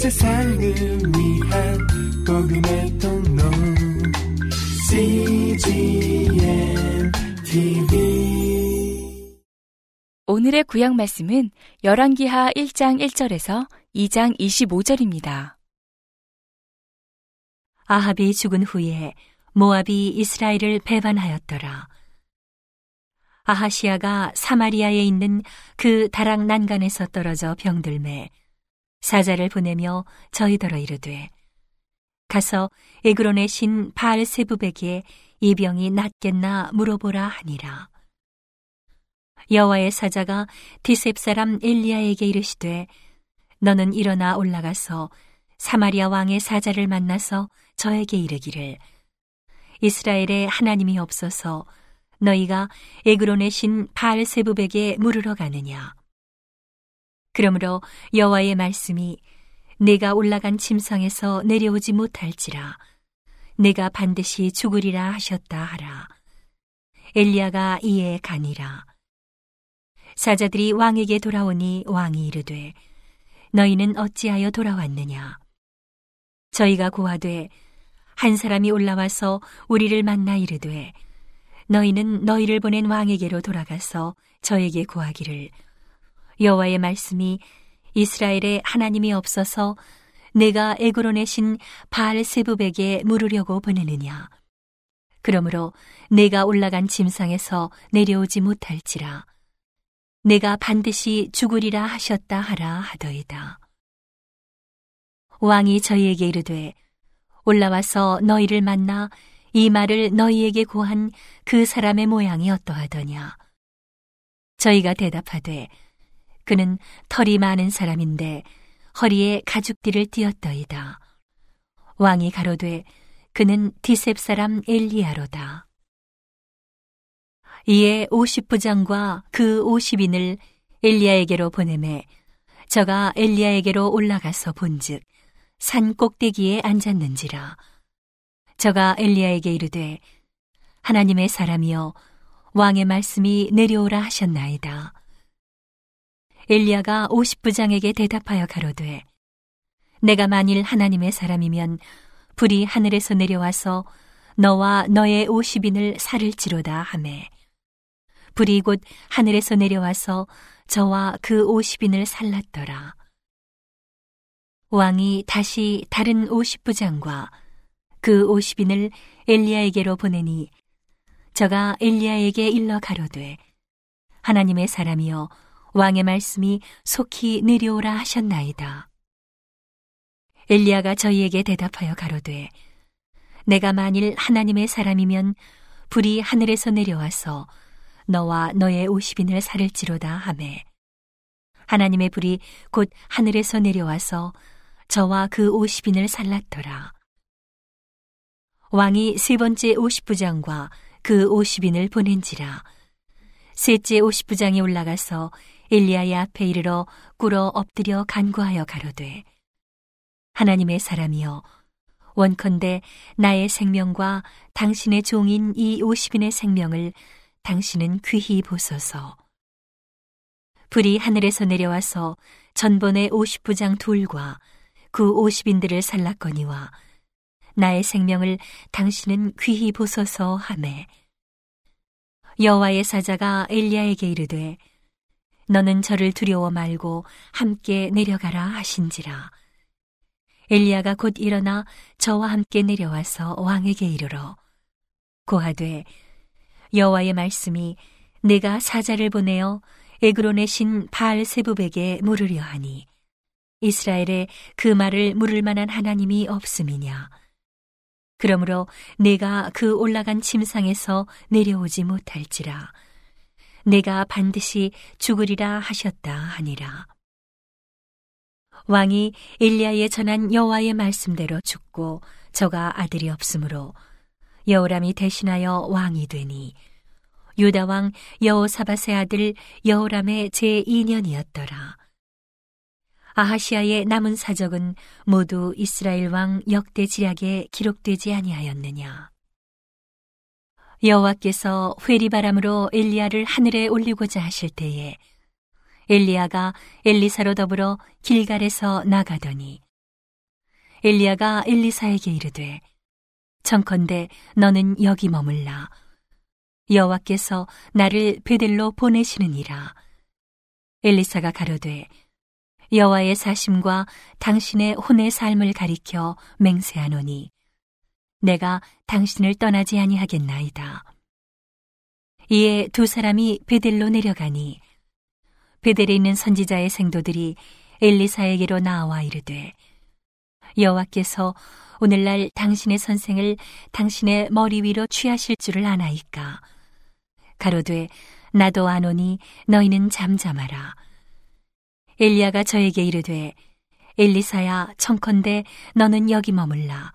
세상을 위한 복음의 통로 CGM TV 오늘의 구약 말씀은 열왕기하 1장 1절에서 2장 25절입니다. 아합이 죽은 후에 모압이 이스라엘을 배반하였더라. 아하시아가 사마리아에 있는 그 다락 난간에서 떨어져 병들매 사자를 보내며 저희더러 이르되 가서 에그론의 신 바알세부백에 이 병이 낫겠나 물어보라 하니라. 여호와의 사자가 디셉 사람 엘리야에게 이르시되 너는 일어나 올라가서 사마리아 왕의 사자를 만나서 저에게 이르기를 이스라엘에 하나님이 없어서 너희가 에그론의 신 바알세부백에 물으러 가느냐 그러므로 여호와의 말씀이 내가 올라간 침상에서 내려오지 못할지라. 내가 반드시 죽으리라 하셨다 하라. 엘리야가 이에 가니라. 사자들이 왕에게 돌아오니 왕이 이르되 너희는 어찌하여 돌아왔느냐? 저희가 고하되 한 사람이 올라와서 우리를 만나 이르되 너희는 너희를 보낸 왕에게로 돌아가서 저에게 고하기를 여호와의 말씀이 이스라엘에 하나님이 없어서 내가 에그론의 신 바알세부백에 물으려고 보내느냐? 그러므로 내가 올라간 짐상에서 내려오지 못할지라. 내가 반드시 죽으리라 하셨다 하라 하더이다. 왕이 저희에게 이르되 올라와서 너희를 만나 이 말을 너희에게 고한 그 사람의 모양이 어떠하더냐? 저희가 대답하되 그는 털이 많은 사람인데 허리에 가죽띠를 띄었더이다. 왕이 가로되 그는 디셉 사람 엘리야로다. 이에 오십 부장과 그 오십인을 엘리야에게로 보내매 저가 엘리야에게로 올라가서 본즉 산 꼭대기에 앉았는지라 저가 엘리야에게 이르되 하나님의 사람이여 왕의 말씀이 내려오라 하셨나이다. 엘리야가 오십 부장에게 대답하여 가로되 내가 만일 하나님의 사람이면 불이 하늘에서 내려와서 너와 너의 오십인을 살을 지로다 하매 불이 곧 하늘에서 내려와서 저와 그 오십인을 살랐더라. 왕이 다시 다른 오십 부장과 그 오십인을 엘리야에게로 보내니 저가 엘리야에게 일러 가로되 하나님의 사람이여 왕의 말씀이 속히 내려오라 하셨나이다. 엘리야가 저희에게 대답하여 가로되 내가 만일 하나님의 사람이면 불이 하늘에서 내려와서 너와 너의 오십인을 살을지로다 하매 하나님의 불이 곧 하늘에서 내려와서 저와 그 오십인을 살랐더라. 왕이 세 번째 오십부장과 그 오십인을 보낸지라 셋째 오십부장이 올라가서 엘리야의 앞에 이르러 꿇어 엎드려 간구하여 가로되 하나님의 사람이여 원컨대 나의 생명과 당신의 종인 이 오십인의 생명을 당신은 귀히 보소서. 불이 하늘에서 내려와서 전번의 오십부장 둘과 그 오십인들을 살랐거니와 나의 생명을 당신은 귀히 보소서 하매 여호와의 사자가 엘리야에게 이르되 너는 저를 두려워 말고 함께 내려가라 하신지라. 엘리야가 곧 일어나 저와 함께 내려와서 왕에게 이르러 고하되 여호와의 말씀이 내가 사자를 보내어 에그론의 신 바알 세부백에 물으려 하니 이스라엘에 그 말을 물을 만한 하나님이 없음이냐 그러므로 내가 그 올라간 침상에서 내려오지 못할지라 내가 반드시 죽으리라 하셨다 하니라. 왕이 일리야에 전한 여호와의 말씀대로 죽고 저가 아들이 없으므로 여호람이 대신하여 왕이 되니 유다 왕 여호사밧의 아들 여호람의 제 2년이었더라. 아하시아의 남은 사적은 모두 이스라엘 왕 역대 지략에 기록되지 아니하였느냐. 여호와께서 회리바람으로 엘리야를 하늘에 올리고자 하실 때에 엘리야가 엘리사로 더불어 길갈에서 나가더니 엘리야가 엘리사에게 이르되 청컨대 너는 여기 머물라. 여호와께서 나를 베델로 보내시느니라. 엘리사가 가로되 여호와의 사심과 당신의 혼의 삶을 가리켜 맹세하노니 내가 당신을 떠나지 아니하겠나이다. 이에 두 사람이 베델로 내려가니 베델에 있는 선지자의 생도들이 엘리사에게로 나와 이르되 여호와께서 오늘날 당신의 선생을 당신의 머리 위로 취하실 줄을 아나이까? 가로되 나도 아노니 너희는 잠잠하라. 엘리야가 저에게 이르되 엘리사야 청컨대 너는 여기 머물라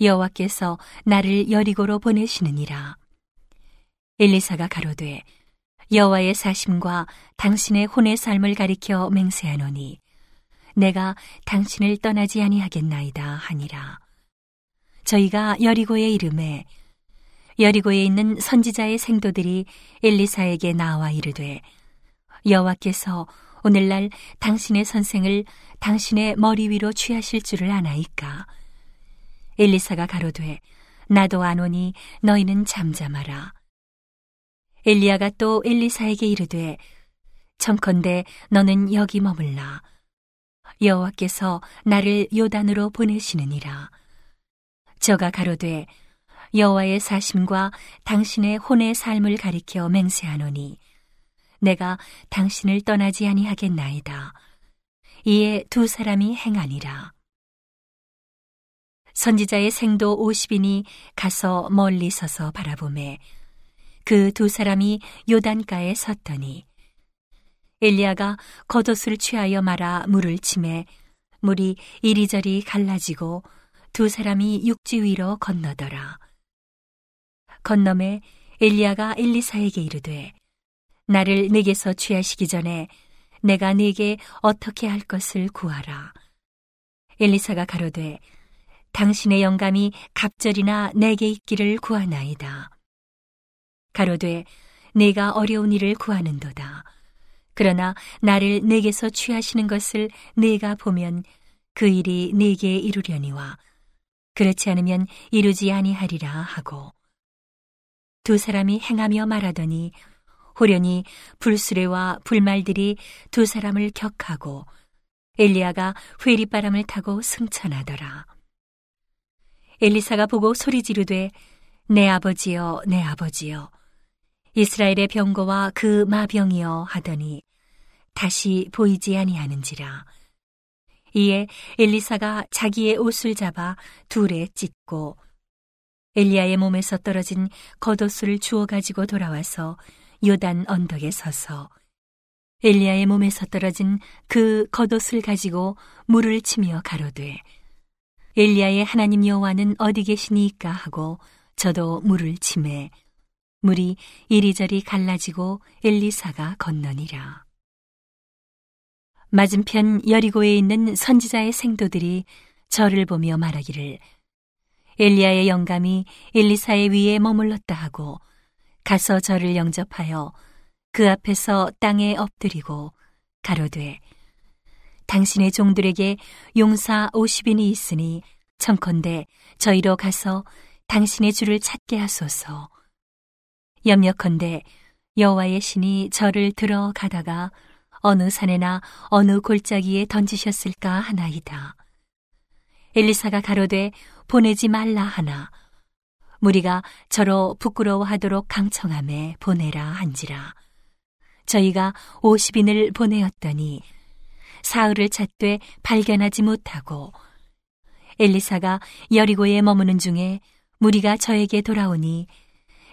여호와께서 나를 여리고로 보내시느니라 엘리사가 가로되 여호와의 사심과 당신의 혼의 삶을 가리켜 맹세하노니 내가 당신을 떠나지 아니하겠나이다 하니라. 저희가 여리고에 이름에 여리고에 있는 선지자의 생도들이 엘리사에게 나와 이르되 여호와께서 오늘날 당신의 선생을 당신의 머리 위로 취하실 줄을 아나이까 엘리사가 가로되 나도 아노니 너희는 잠잠하라. 엘리야가 또 엘리사에게 이르되 청컨대 너는 여기 머물라. 여호와께서 나를 요단으로 보내시느니라. 저가 가로되 여호와의 사심과 당신의 혼의 삶을 가리켜 맹세하노니 내가 당신을 떠나지 아니하겠나이다. 이에 두 사람이 행하니라 선지자의 생도 50인이 가서 멀리 서서 바라보매 그 두 사람이 요단가에 섰더니 엘리야가 겉옷을 취하여 말아 물을 치매 물이 이리저리 갈라지고 두 사람이 육지 위로 건너더라. 건너매 엘리야가 엘리사에게 이르되 나를 내게서 취하시기 전에 내가 네게 어떻게 할 것을 구하라. 엘리사가 가로되 당신의 영감이 갑절이나 내게 있기를 구하나이다. 가로되 내가 어려운 일을 구하는도다. 그러나 나를 내게서 취하시는 것을 내가 보면 그 일이 내게 이루려니와 그렇지 않으면 이루지 아니하리라 하고 두 사람이 행하며 말하더니 호련히 불수레와 불말들이 두 사람을 격하고 엘리야가 회리바람을 타고 승천하더라. 엘리사가 보고 소리 지르되 내 아버지여 내 아버지여 이스라엘의 병거와 그 마병이여 하더니 다시 보이지 아니하는지라. 이에 엘리사가 자기의 옷을 잡아 둘에 찢고 엘리야의 몸에서 떨어진 겉옷을 주워 가지고 돌아와서 요단 언덕에 서서 엘리야의 몸에서 떨어진 그 겉옷을 가지고 물을 치며 가로되 엘리야의 하나님 여호와는 어디 계시니까 하고 저도 물을 치매 물이 이리저리 갈라지고 엘리사가 건너니라. 맞은편 여리고에 있는 선지자의 생도들이 저를 보며 말하기를 엘리야의 영감이 엘리사의 위에 머물렀다 하고 가서 저를 영접하여 그 앞에서 땅에 엎드리고 가로되 당신의 종들에게 용사 50인이 있으니 청컨대 저희로 가서 당신의 주를 찾게 하소서 염려컨대 여호와의 신이 저를 들어가다가 어느 산에나 어느 골짜기에 던지셨을까 하나이다. 엘리사가 가로되 보내지 말라 하나 무리가 저로 부끄러워하도록 강청함에 보내라 한지라. 저희가 50인을 보내었더니 사흘을 찾되 발견하지 못하고 엘리사가 여리고에 머무는 중에 무리가 저에게 돌아오니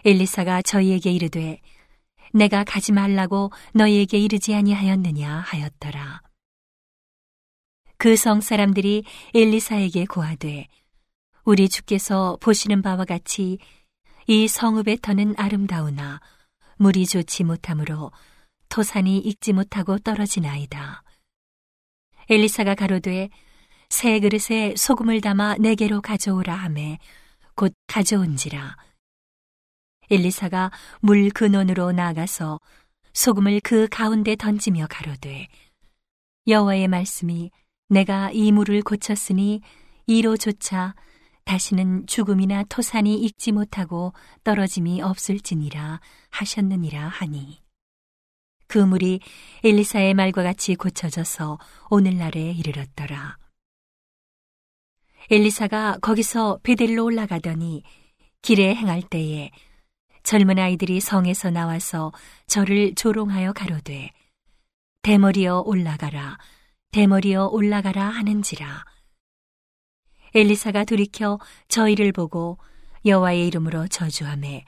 엘리사가 저희에게 이르되 내가 가지 말라고 너희에게 이르지 아니하였느냐 하였더라. 그 성 사람들이 엘리사에게 고하되 우리 주께서 보시는 바와 같이 이 성읍의 터는 아름다우나 물이 좋지 못하므로 토산이 익지 못하고 떨어지나이다. 엘리사가 가로되 새 그릇에 소금을 담아 내게로 가져오라 하매 곧 가져온지라. 엘리사가 물 근원으로 나가서 소금을 그 가운데 던지며 가로되 여호와의 말씀이 내가 이 물을 고쳤으니 이로조차 다시는 죽음이나 토산이 익지 못하고 떨어짐이 없을지니라 하셨느니라 하니 그 물이 엘리사의 말과 같이 고쳐져서 오늘날에 이르렀더라. 엘리사가 거기서 베델로 올라가더니 길에 행할 때에 젊은 아이들이 성에서 나와서 저를 조롱하여 가로되 대머리여 올라가라 대머리여 올라가라 하는지라 엘리사가 돌이켜 저희를 보고 여호와의 이름으로 저주하매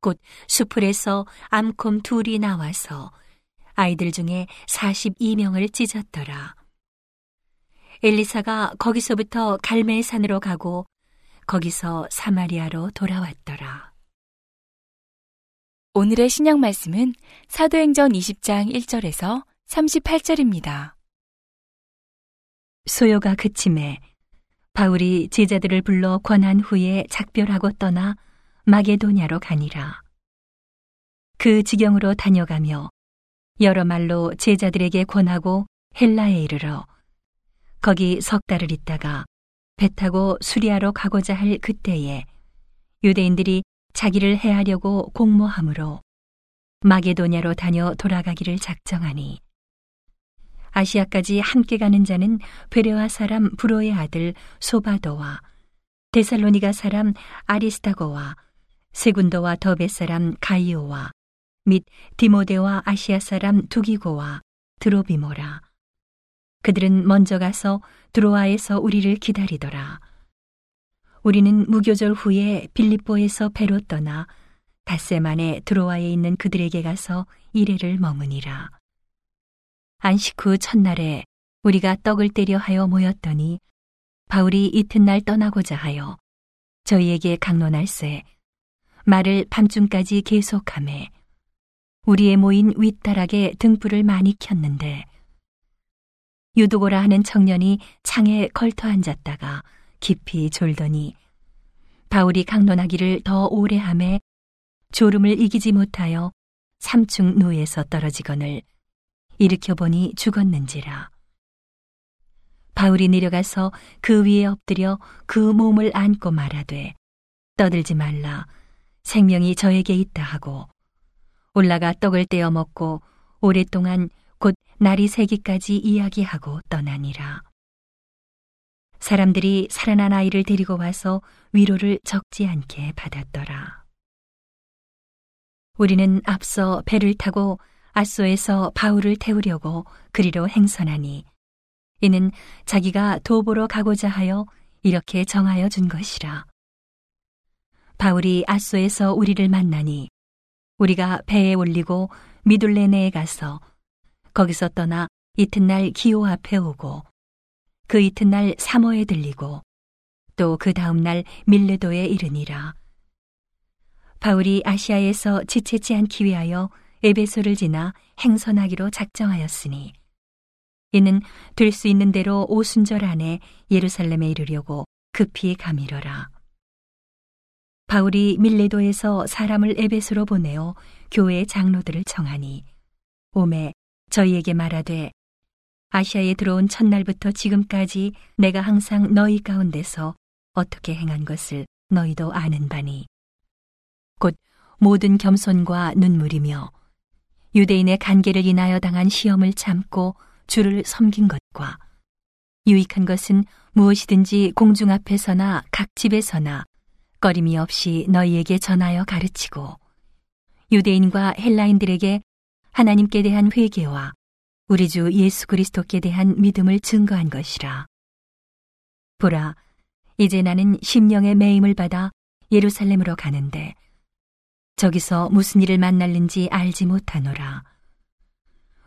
곧 수풀에서 암콤 둘이 나와서 아이들 중에 42명을 찢었더라. 엘리사가 거기서부터 갈멜산으로 가고 거기서 사마리아로 돌아왔더라. 오늘의 신약 말씀은 사도행전 20장 1절에서 38절입니다. 소요가 그침에 바울이 제자들을 불러 권한 후에 작별하고 떠나 마게도냐로 가니라. 그 지경으로 다녀가며 여러 말로 제자들에게 권하고 헬라에 이르러 거기 석 달을 있다가 배 타고 수리아로 가고자 할 그때에 유대인들이 자기를 해하려고 공모함으로 마게도냐로 다녀 돌아가기를 작정하니 아시아까지 함께 가는 자는 베레와 사람 브로의 아들 소바도와 데살로니가 사람 아리스타고와 세군도와 더베 사람 가이오와 및 디모데와 아시아 사람 두기고와 드로비모라 그들은 먼저 가서 드로아에서 우리를 기다리더라. 우리는 무교절 후에 빌립보에서 배로 떠나 닷새 만에 드로아에 있는 그들에게 가서 이래를 머무니라. 안식 후 첫날에 우리가 떡을 때려 하여 모였더니 바울이 이튿날 떠나고자 하여 저희에게 강론할세 말을 밤중까지 계속함에 우리의 모인 윗다락에 등불을 많이 켰는데 유도고라 하는 청년이 창에 걸터 앉았다가 깊이 졸더니 바울이 강론하기를 더 오래 함에 졸음을 이기지 못하여 삼층 누에서 떨어지거늘 일으켜 보니 죽었는지라. 바울이 내려가서 그 위에 엎드려 그 몸을 안고 말하되 떠들지 말라 생명이 저에게 있다 하고 올라가 떡을 떼어 먹고 오랫동안 곧 날이 새기까지 이야기하고 떠나니라. 사람들이 살아난 아이를 데리고 와서 위로를 적지 않게 받았더라. 우리는 앞서 배를 타고 아소에서 바울을 태우려고 그리로 행선하니 이는 자기가 도보로 가고자 하여 이렇게 정하여 준 것이라. 바울이 아소에서 우리를 만나니 우리가 배에 올리고 미둘레네에 가서 거기서 떠나 이튿날 기호 앞에 오고 그 이튿날 사모에 들리고 또 그 다음날 밀레도에 이르니라. 바울이 아시아에서 지체치 않기 위하여 에베소를 지나 행선하기로 작정하였으니 이는 될 수 있는 대로 오순절 안에 예루살렘에 이르려고 급히 가미러라. 바울이 밀레도에서 사람을 에베소로 보내어 교회 장로들을 청하니 오매 저희에게 말하되 아시아에 들어온 첫날부터 지금까지 내가 항상 너희 가운데서 어떻게 행한 것을 너희도 아는 바니. 곧 모든 겸손과 눈물이며 유대인의 간계를 인하여 당한 시험을 참고 주를 섬긴 것과 유익한 것은 무엇이든지 공중 앞에서나 각 집에서나 꺼림이 없이 너희에게 전하여 가르치고 유대인과 헬라인들에게 하나님께 대한 회개와 우리 주 예수 그리스도께 대한 믿음을 증거한 것이라. 보라, 이제 나는 심령의 매임을 받아 예루살렘으로 가는데 저기서 무슨 일을 만날는지 알지 못하노라.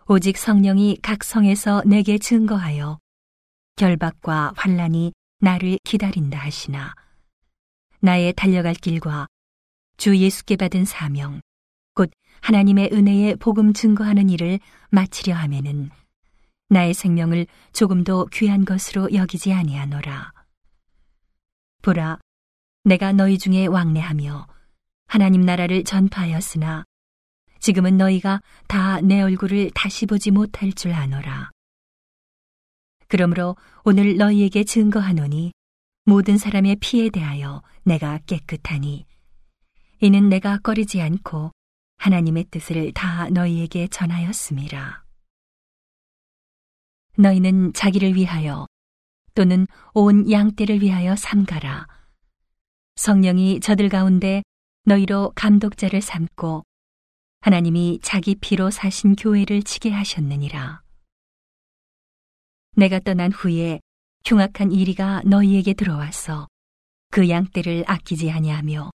오직 성령이 각 성에서 내게 증거하여 결박과 환란이 나를 기다린다 하시나 나의 달려갈 길과 주 예수께 받은 사명 곧 하나님의 은혜에 복음 증거하는 일을 마치려 하면은 나의 생명을 조금도 귀한 것으로 여기지 아니하노라. 보라, 내가 너희 중에 왕래하며 하나님 나라를 전파하였으나 지금은 너희가 다 내 얼굴을 다시 보지 못할 줄 아노라. 그러므로 오늘 너희에게 증거하노니 모든 사람의 피에 대하여 내가 깨끗하니 이는 내가 꺼리지 않고 하나님의 뜻을 다 너희에게 전하였음이라. 너희는 자기를 위하여 또는 온 양떼를 위하여 삼가라. 성령이 저들 가운데 너희로 감독자를 삼고 하나님이 자기 피로 사신 교회를 치게 하셨느니라. 내가 떠난 후에 흉악한 이리가 너희에게 들어와서 그 양떼를 아끼지 아니하며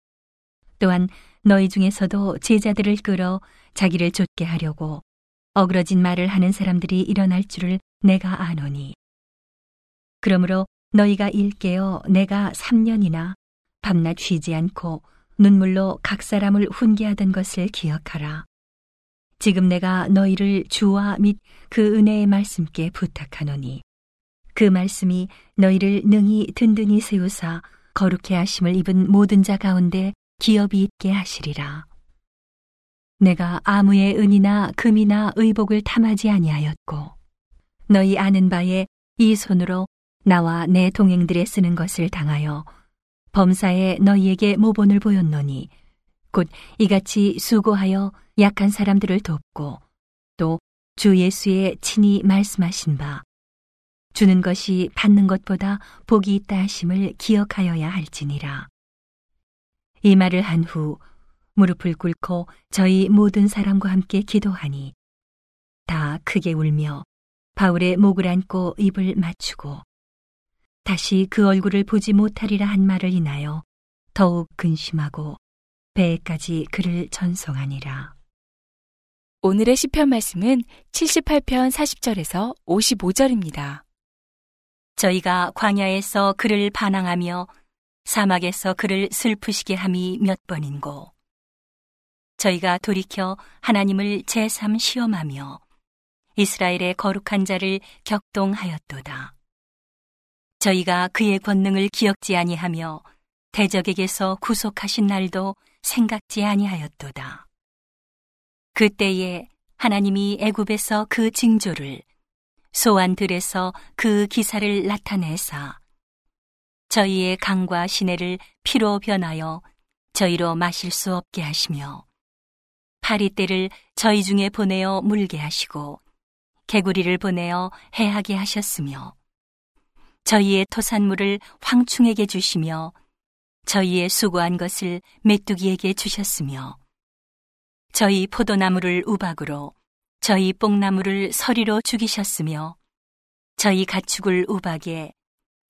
또한 너희 중에서도 제자들을 끌어 자기를 좇게 하려고 어그러진 말을 하는 사람들이 일어날 줄을 내가 아노니 그러므로 너희가 일깨어 내가 3년이나 밤낮 쉬지 않고 눈물로 각 사람을 훈계하던 것을 기억하라. 지금 내가 너희를 주와 및 그 은혜의 말씀께 부탁하노니 그 말씀이 너희를 능히 든든히 세우사 거룩해 하심을 입은 모든 자 가운데 기업이 있게 하시리라. 내가 아무의 은이나 금이나 의복을 탐하지 아니하였고 너희 아는 바에 이 손으로 나와 내 동행들의 쓰는 것을 당하여 범사에 너희에게 모본을 보였노니 곧 이같이 수고하여 약한 사람들을 돕고 또 주 예수의 친히 말씀하신 바 주는 것이 받는 것보다 복이 있다 하심을 기억하여야 할지니라. 이 말을 한 후 무릎을 꿇고 저희 모든 사람과 함께 기도하니 다 크게 울며 바울의 목을 안고 입을 맞추고 다시 그 얼굴을 보지 못하리라 한 말을 인하여 더욱 근심하고 배에까지 그를 전송하니라. 오늘의 시편 말씀은 78편 40절에서 55절입니다. 저희가 광야에서 그를 반항하며 사막에서 그를 슬프시게 함이 몇 번인고 저희가 돌이켜 하나님을 제삼 시험하며 이스라엘의 거룩한 자를 격동하였도다. 저희가 그의 권능을 기억지 아니하며 대적에게서 구속하신 날도 생각지 아니하였도다. 그때에 하나님이 애굽에서 그 징조를 소환들에서 그 기사를 나타내사 저희의 강과 시내를 피로 변하여 저희로 마실 수 없게 하시며 파리떼를 저희 중에 보내어 물게 하시고 개구리를 보내어 해하게 하셨으며 저희의 토산물을 황충에게 주시며 저희의 수고한 것을 메뚜기에게 주셨으며 저희 포도나무를 우박으로 저희 뽕나무를 서리로 죽이셨으며 저희 가축을 우박에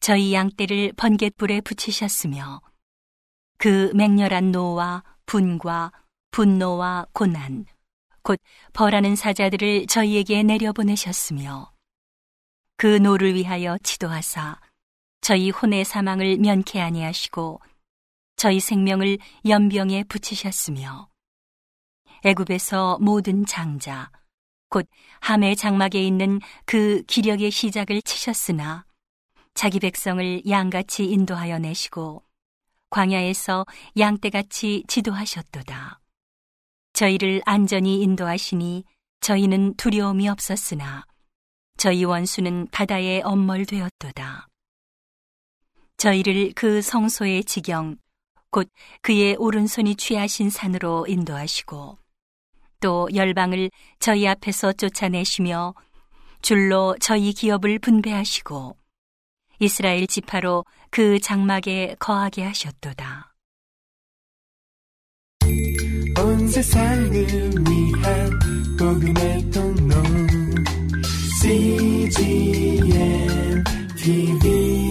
저희 양떼를 번갯불에 붙이셨으며 그 맹렬한 노와 분과 분노와 고난 곧 벌하는 사자들을 저희에게 내려보내셨으며 그 노를 위하여 치도하사 저희 혼의 사망을 면케 아니하시고 저희 생명을 염병에 붙이셨으며 애굽에서 모든 장자 곧 함의 장막에 있는 그 기력의 시작을 치셨으나 자기 백성을 양같이 인도하여 내시고 광야에서 양떼같이 지도하셨도다. 저희를 안전히 인도하시니 저희는 두려움이 없었으나 저희 원수는 바다에 엄멀되었도다. 저희를 그 성소의 지경 곧 그의 오른손이 취하신 산으로 인도하시고 또 열방을 저희 앞에서 쫓아내시며 줄로 저희 기업을 분배하시고 이스라엘 지파로 그 장막에 거하게 하셨도다. 온 세상을 위한 복음의 통로 CGM TV